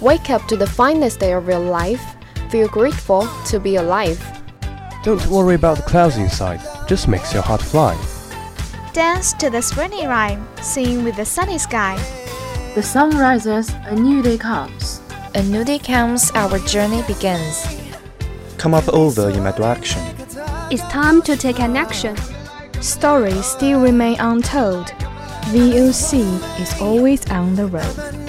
Wake up to the finest day of your life. Feel grateful to be alive. Don't worry about the clouds inside, just makes your heart fly. Dance to the springy rhyme, sing with the sunny sky. The sun rises, a new day comes. A new day comes, our journey begins. Come up over in my direction. It's time to take an action. Stories still remain untold. VOC is always on the road.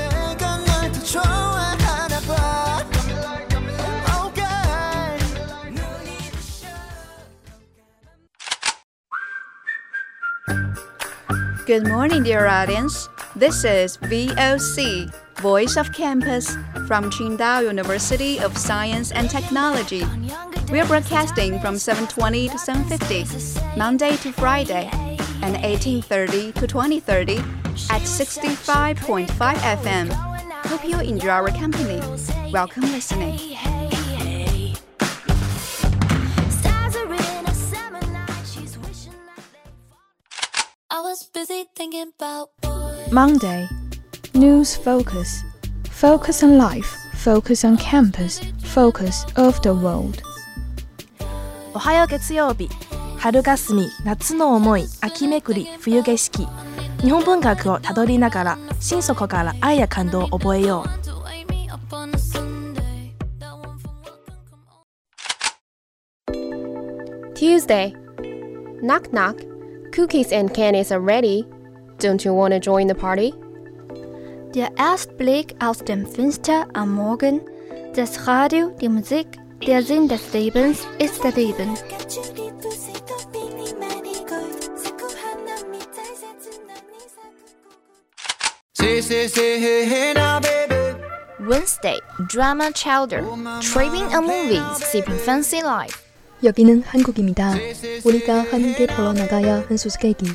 Good morning, dear audience. This is VOC, Voice of Campus, from Qingdao University of Science and Technology. We are broadcasting from 7:20 to 7:50, Monday to Friday, and 18:30 to 20:30 at 65.5 FM. Hope you enjoy our company. Welcome listening. Monday. News focus. Focus on life. Focus on campus. Focus of the world. おはよう月曜日春霞夏の思い秋めくり冬景色日本文学をたどりながら心底から愛や感動を覚えよう Tuesday. Knock knock. Cookies and candies are ready. Don't you want to join the party? Der Erstblick aus dem Fenster am Morgen, das Radio, die Musik, der Sinn des Lebens ist der Leben. Wednesday, drama chowder, tripping a movie, sipping fancy life. 여기는 한국입니다. 우리가 함께 풀어나가야 한 수수께끼.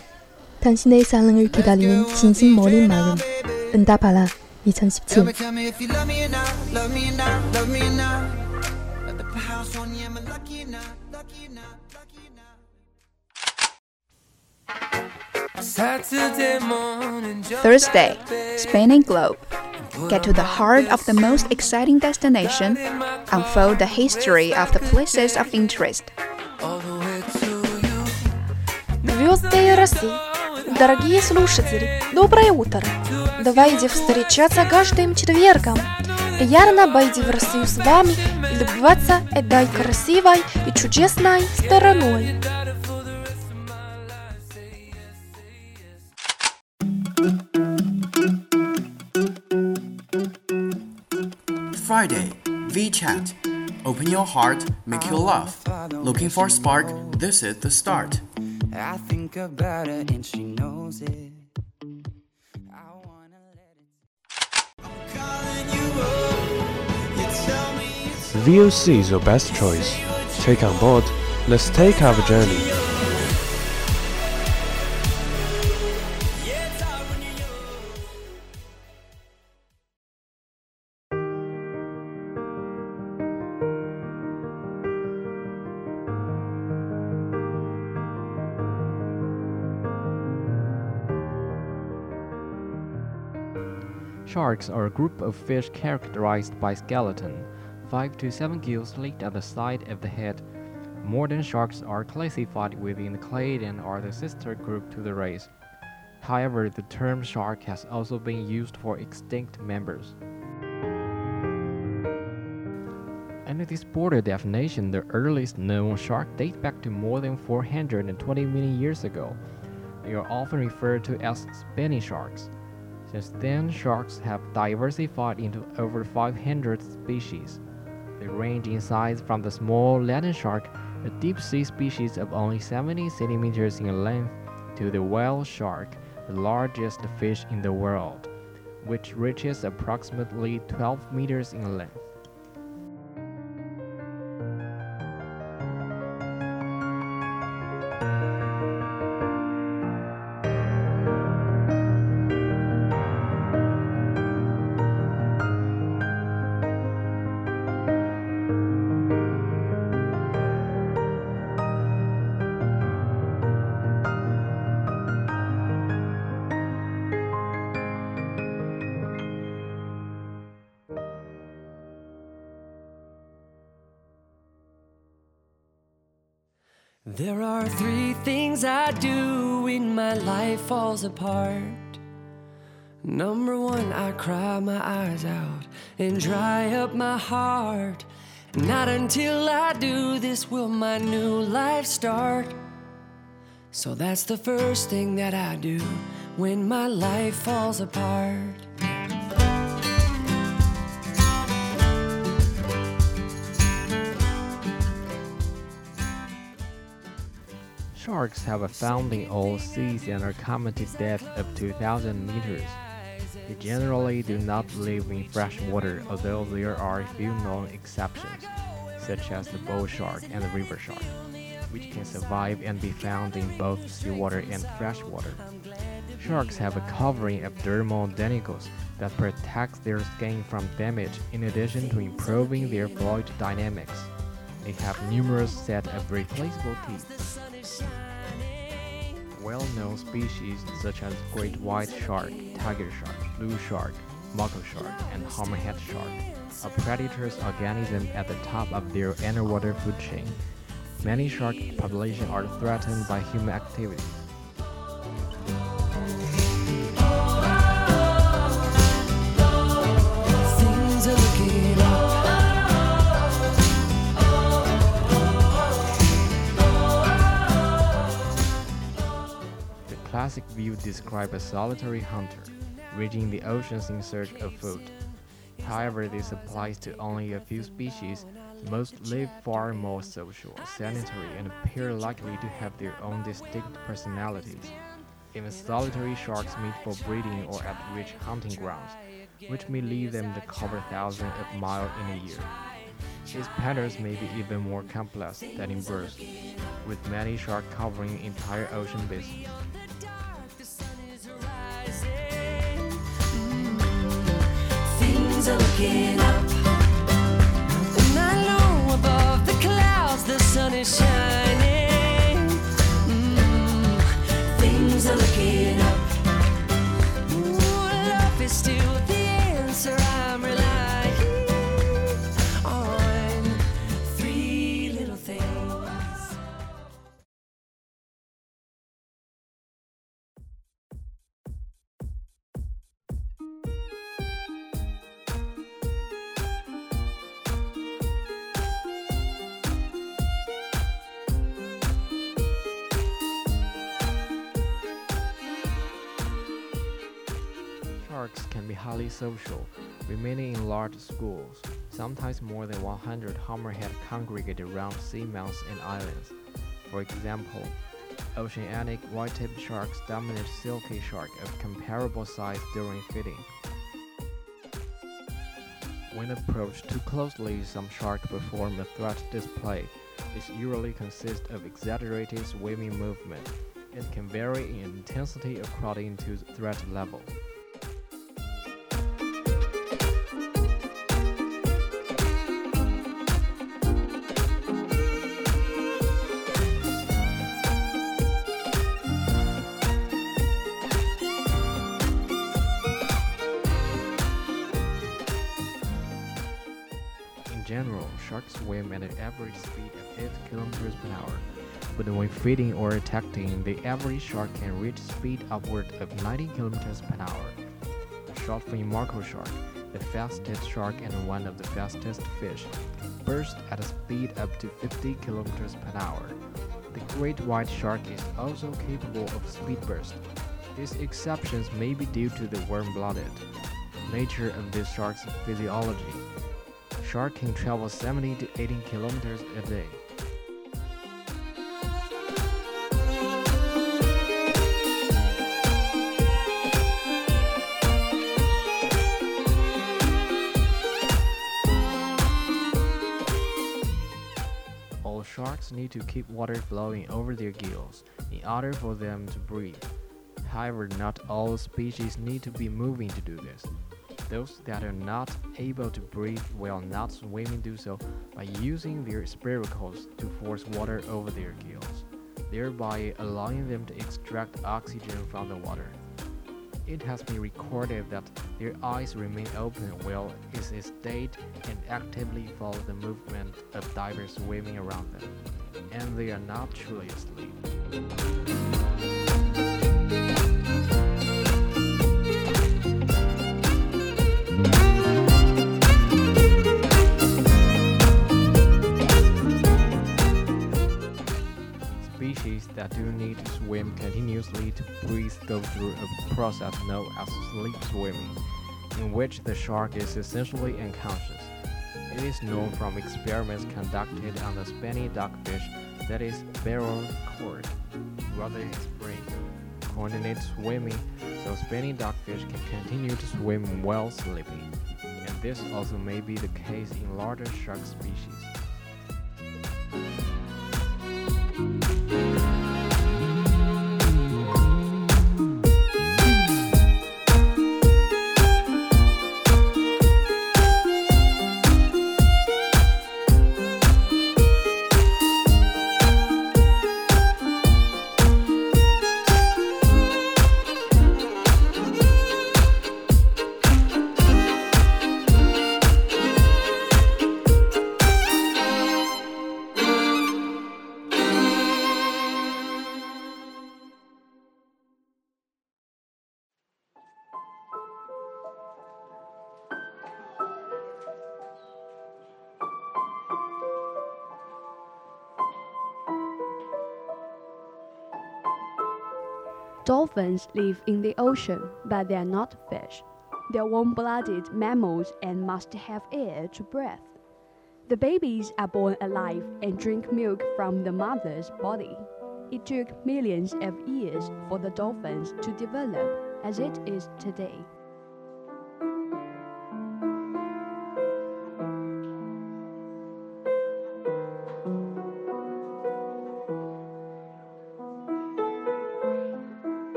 당신의 사랑을 기다리는 진심 어린 마음. 응답하라 2017. Thursday, Spinning Globe. Get to the heart of the most exciting destination, unfold the history of the places of interest. Звезды России, дорогие слушатели, доброе утро! Давайте встречаться каждым четвергом. Приятно быть в Россию с вами и любоваться этой красивой и чудесной стороной. Friday, VChat. Open your heart, make you laugh. Looking for a spark? This is the start. I think about her and she knows it. VOC is your best choice. Take on board. Let's take our journey. Sharks are a group of fish characterized by skeleton, 5 to 7 gills linked at the side of the head. Modern sharks are classified within the clade and are the sister group to the rays. However, the term shark has also been used for extinct members. Under this broader definition, the earliest known shark dates back to more than 420 million years ago. They are often referred to as spinning sharks. Since then, sharks have diversified into over 500 species. They range in size from the small lantern shark, a deep sea species of only 70 centimeters in length, to the whale shark, the largest fish in the world, which reaches approximately 12 meters in length. Things I do when my life falls apart. Number one, I cry my eyes out and dry up my heart. Not until I do this will my new life start. So that's the first thing that I do when my life falls apart. Sharks have a found in all seas and are common to depth of 2,000 meters. They generally do not live in fresh water, although there are a few known exceptions, such as the bull shark and the river shark, which can survive and be found in both seawater and freshwater. Sharks have a covering of dermal denticles that protects their skin from damage in addition to improving their fluid dynamics. They have numerous set of replaceable teeth. Well-known species such as great white shark, tiger shark, blue shark, mako shark, and hammerhead shark are predators organisms at the top of their underwater food chain. Many shark populations are threatened by human activities. Classic view describes a solitary hunter raging the oceans in search of food. However, this applies to only a few species. Most live far more social, sanitary, and appear likely to have their own distinct personalities. Even solitary sharks meet for breeding or at rich hunting grounds, which may lead them to cover thousands of miles in a year. These patterns may be even more complex than in birds, with many sharks covering entire ocean basins. Things are looking up. And above the clouds the sun is shining. Mm, Things are looking up. Highly social, remaining in large schools. Sometimes more than 100 hammerhead congregate around seamounts and islands. For example, oceanic white-tipped sharks dominate silky shark of comparable size during feeding. When approached too closely, some sharks perform a threat display. This usually consists of exaggerated swimming movement. It can vary in intensity according to threat level. Swim at an average speed of 8 km per hour, but when feeding or attacking, the average shark can reach speed upward of 90 km per hour. The short-fin mako shark, the fastest shark and one of the fastest fish, burst at a speed up to 50 km per hour. The great white shark is also capable of speed burst. These exceptions may be due to the warm-blooded nature of this shark's physiology. Shark can travel 70 to 80 kilometers a day. All sharks need to keep water flowing over their gills in order for them to breathe. However, not all species need to be moving to do this. Those that are not able to breathe while not swimming do so by using their spiracles to force water over their gills, thereby allowing them to extract oxygen from the water. It has been recorded that Their eyes remain open while in a state and actively follow the movement of divers swimming around them, and they are not truly asleep. That do need to swim continuously to breathe go through a process known as sleep swimming, in which the shark is essentially unconscious. It is known from experiments conducted on the spiny dogfish that is barrel cord rather than spring. Coordinate swimming, so spiny dogfish can continue to swim while sleeping, and this also may be the case in larger shark species. Dolphins live in the ocean, but they are not fish. They are warm blooded mammals and must have air to breathe. The babies are born alive and drink milk from the mother's body. It took millions of years for the dolphins to develop as it is today.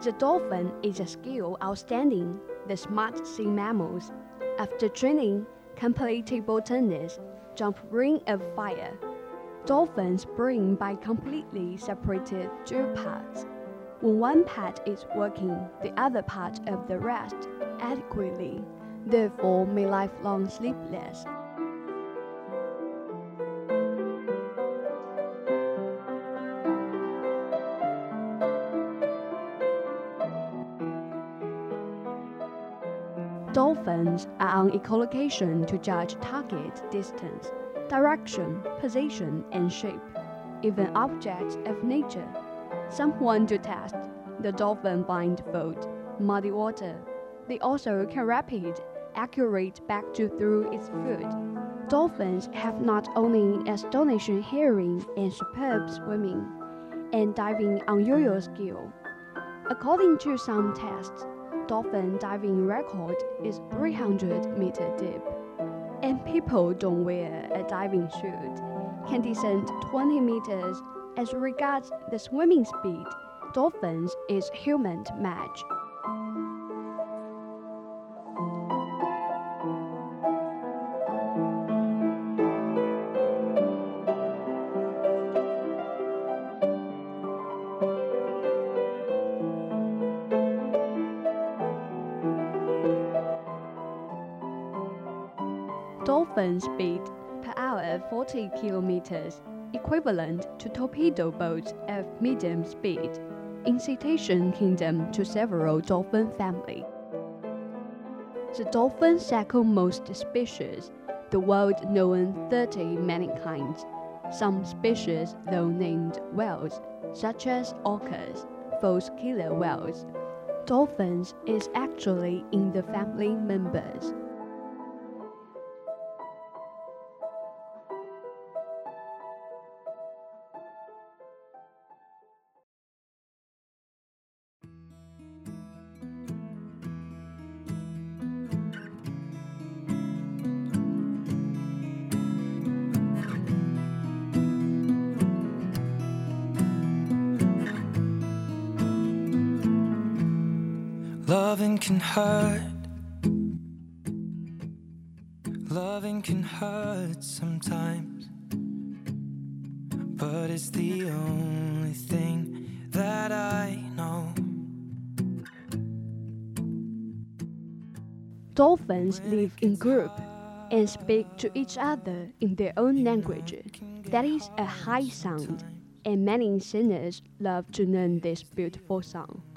The dolphin is a skill outstanding. The smart sea mammals, after training, can play table tennis, jump ring of fire. Dolphins breathe by completely separated two parts. When one part is working, the other part of the rest adequately, therefore may lifelong sleepless. Are on echolocation to judge target distance, direction, position, and shape, even objects of nature. Someone to test the dolphin blindfold, muddy water. They also can rapid, accurate back to through its food. Dolphins have not only astonishing hearing and superb swimming, and diving unusual skill. According to some tests, dolphin diving record is 300 meter deep. And people don't wear a diving suit, can descend 20 meters. As regards the swimming speed, dolphins is human match. Speed per hour 40 kilometers, equivalent to torpedo boats at medium speed. In Cetacean Kingdom to several dolphin family. The dolphin second most species, the world known 30 many kinds. Some species, though named whales, such as orcas, false killer whales. Dolphins is actually in the family members. hurt. Loving can hurt sometimes, but it's the only thing that I know. Dolphins live in groups and speak to each other in their own language. That is a high sound, and many singers love to learn this beautiful song.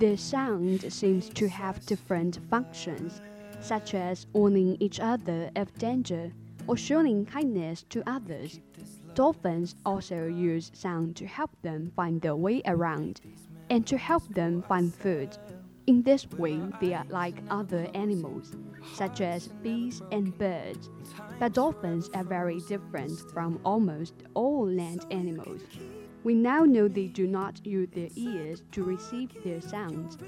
The sound seems to have different functions, such as warning each other of danger or showing kindness to others. Dolphins also use sound to help them find their way around and to help them find food. In this way, they are like other animals, such as bees and birds. But dolphins are very different from almost all land animals. We now know they do not use their ears to receive their sounds,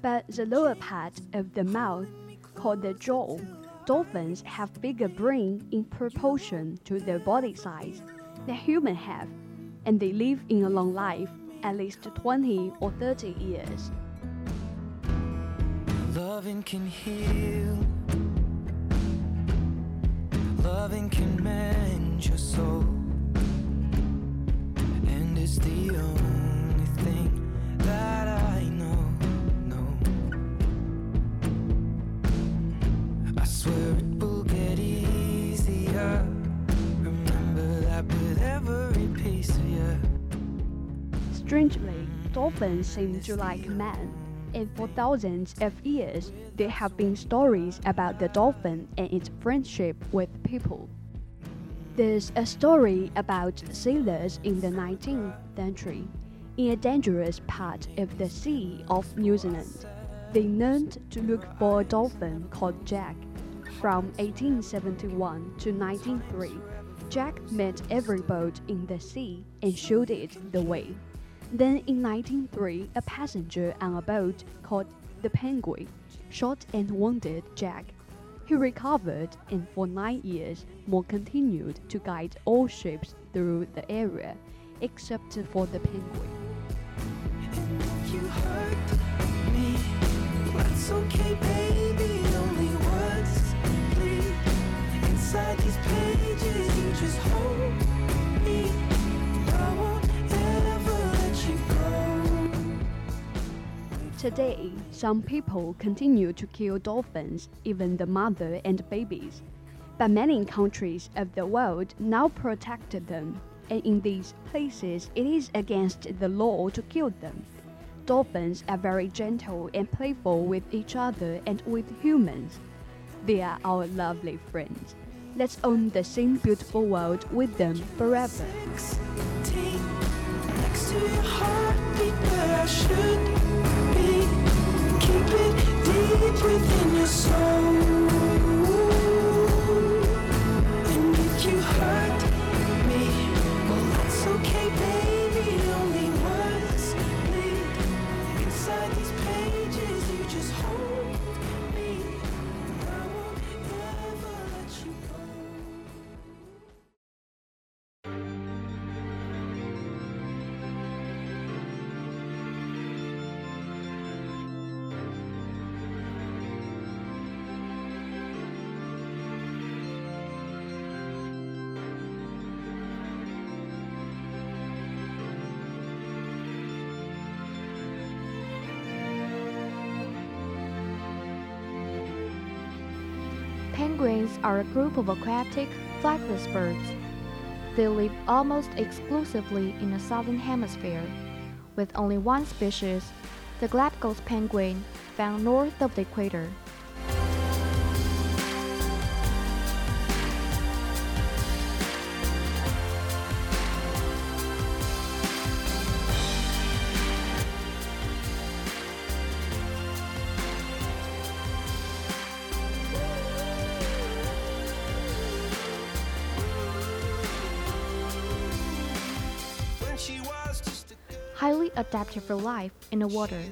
but the lower part of the mouth, called the jaw, dolphins have bigger brain in proportion to their body size than humans have, and they live in a long life, at least 20 or 30 years. Loving can heal. Loving can mend your soul. And the only thing that I know. No. I swear it will get easier. Remember that with every piece of you. Strangely, mm-hmm. dolphins seem to like men. and for thousands of years, there have been stories about the dolphin and its friendship with people. There's a story about sailors in the 19th century in a dangerous part of the sea of New Zealand. They learned to look for a dolphin called Jack. From 1871 to 1903, Jack met every boat in the sea and showed it the way. Then in 1903, a passenger on a boat called the Penguin shot and wounded Jack. He recovered and for nine years more continued to guide all ships through the area, except for the Penguin. Inside these pages. You just hold Today, some people continue to kill dolphins, even the mother and babies. But many countries of the world now protect them, and in these places it is against the law to kill them. Dolphins are very gentle and playful with each other and with humans. They are our lovely friends. Let's own the same beautiful world with them forever. Hurt Penguins are a group of aquatic, flightless birds. They live almost exclusively in the southern hemisphere, with only one species, the Galapagos penguin, found north of the equator. Adapted for life in the water.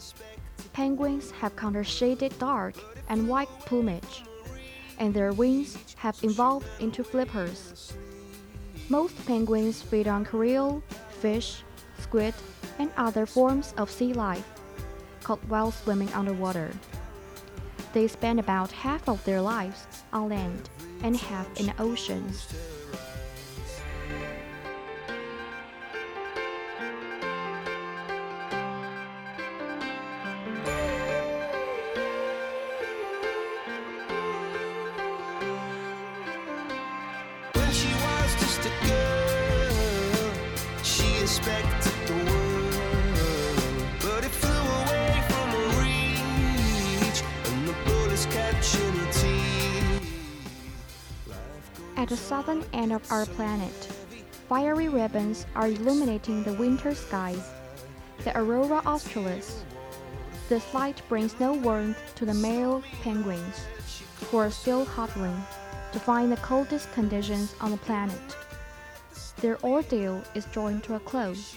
Penguins have counter-shaded dark and white plumage, and their wings have evolved into flippers. Most penguins feed on krill, fish, squid, and other forms of sea life, caught while swimming underwater. They spend about half of their lives on land and half in the oceans. Of our planet, fiery ribbons are illuminating the winter skies, the aurora australis. This light brings no warmth to the male penguins, who are still huddling to find the coldest conditions on the planet. Their ordeal is drawing to a close.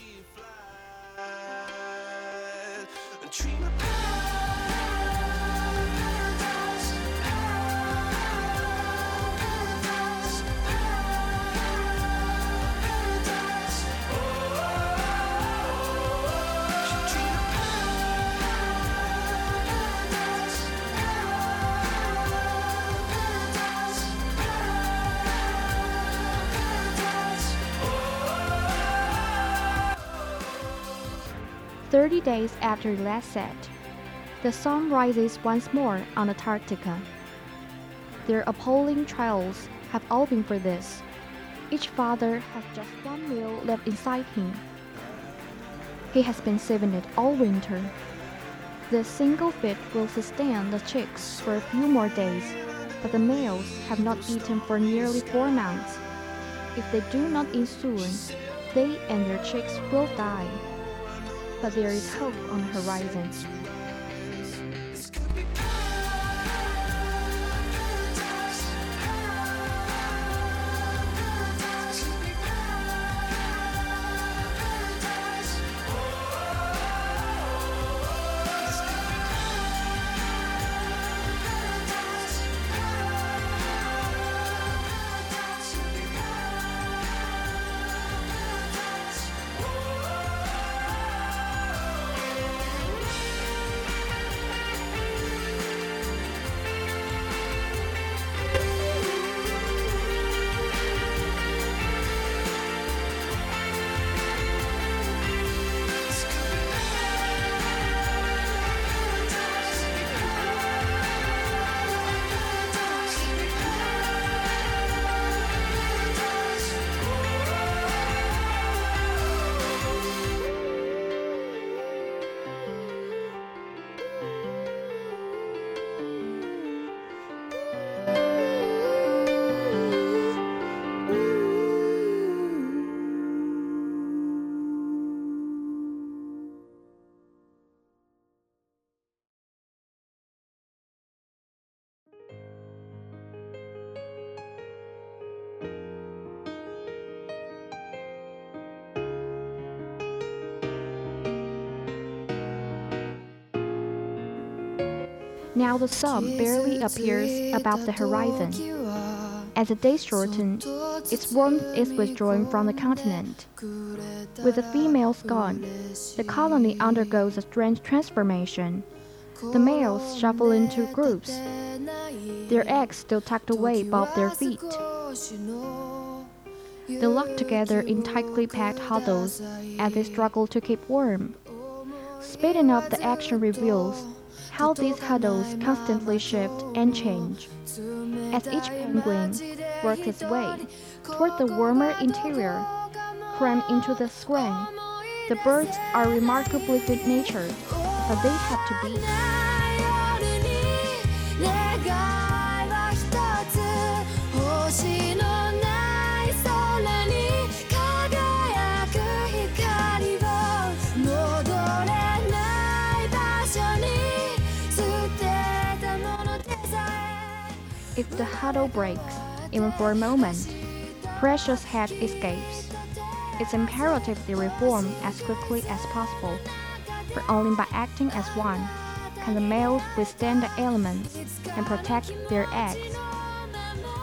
Days after last set, the sun rises once more on Antarctica. Their appalling trials have all been for this. Each father has just one meal left inside him. He has been saving it all winter. The single fit will sustain the chicks for a few more days, but the males have not eaten for nearly four months. If they do not eat soon, they and their chicks will die but there is hope on the horizon. Now the sun barely appears above the horizon. As the days shorten, its warmth is withdrawn from the continent. With the females gone, the colony undergoes a strange transformation. The males shuffle into groups, their eggs still tucked away above their feet. They lock together in tightly packed huddles as they struggle to keep warm. Speeding up the action reveals how these huddles constantly shift and change. As each penguin works its way toward the warmer interior, crammed into the screen, the birds are remarkably good natured, but they have to be. If the huddle breaks, even for a moment, precious head escapes. It's imperative they reform as quickly as possible, for only by acting as one can the males withstand the elements and protect their eggs.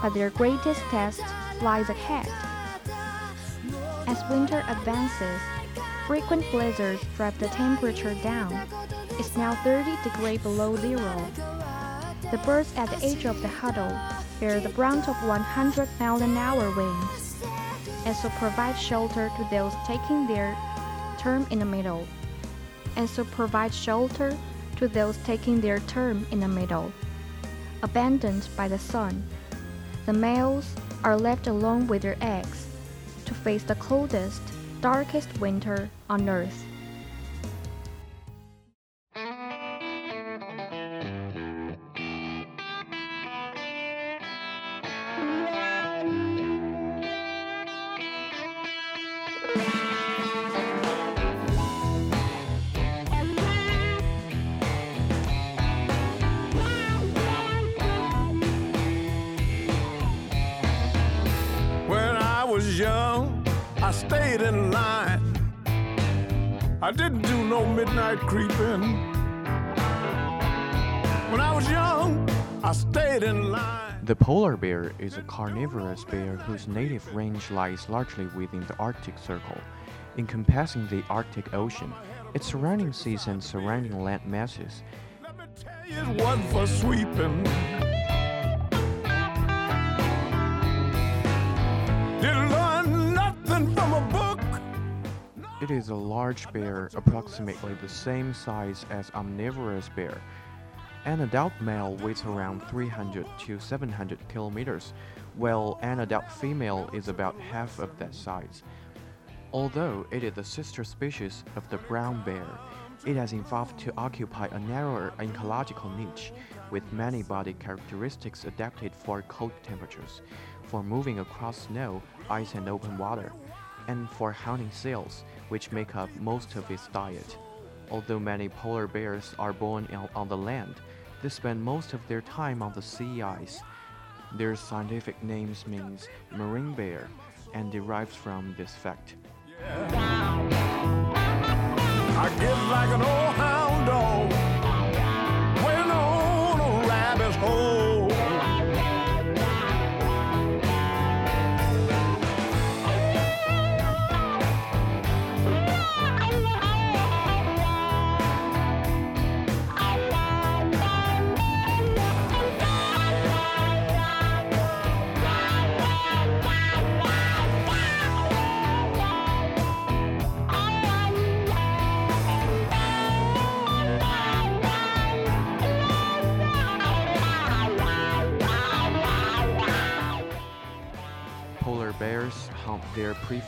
But their greatest test lies ahead. As winter advances, frequent blizzards drive the temperature down. It's now 30 degrees below zero. The birds at the edge of the huddle bear the brunt of 100 mile an hour winds, and so provide shelter to those taking their turn in the middle, and so provide shelter to those taking their turn in the middle. Abandoned by the sun, the males are left alone with their eggs to face the coldest, darkest winter on earth. Bear is a carnivorous bear whose native range lies largely within the Arctic Circle, encompassing the Arctic Ocean, its surrounding seas and surrounding land masses. It for sweeping. Didn't learn nothing from a book. It is a large bear, approximately the same size as omnivorous bear. An adult male weighs around 300 to 700 kilometers, while an adult female is about half of that size. Although it is the sister species of the brown bear, it has evolved to occupy a narrower ecological niche with many body characteristics adapted for cold temperatures, for moving across snow, ice, and open water, and for hunting seals, which make up most of its diet. Although many polar bears are born on the land, they spend most of their time on the sea ice. Their scientific name means marine bear and derives from this fact. I get like an old hound dog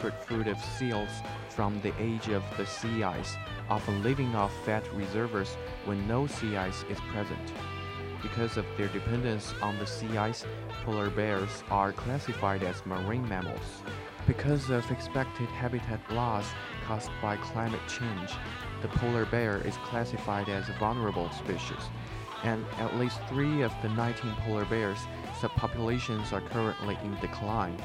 of seals from the age of the sea ice, often living off fat reservoirs when no sea ice is present. Because of their dependence on the sea ice, polar bears are classified as marine mammals. Because of expected habitat loss caused by climate change, the polar bear is classified as a vulnerable species, and at least three of the 19 polar bears subpopulations are currently in decline.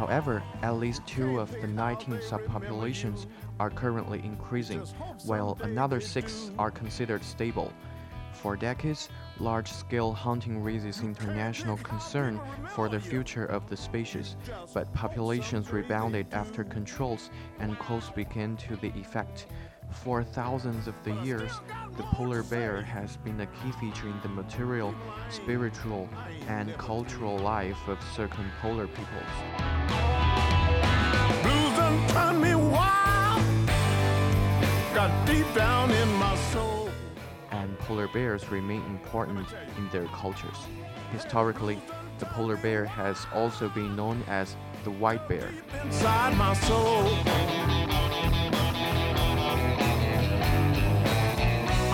However, at least two of the 19 subpopulations are currently increasing, while another six are considered stable. For decades, large scale hunting raises international concern for the future of the species, but populations rebounded after controls and codes began to the effect. For thousands of the years, the polar bear has been a key feature in the material, spiritual, and cultural life of circumpolar peoples. Blues done turned me wild. Got deep down in my soul. and polar bears remain important in their cultures. Historically, the polar bear has also been known as the white bear.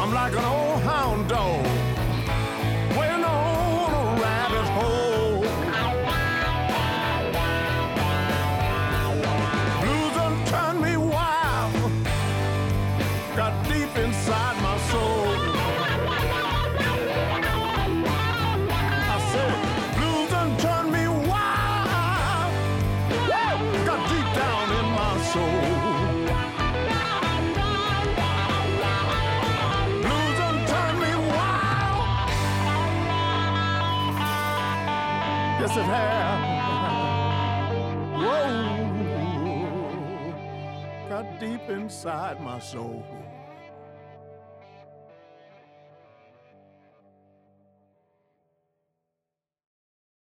I'm like an old hound dog. Inside my soul.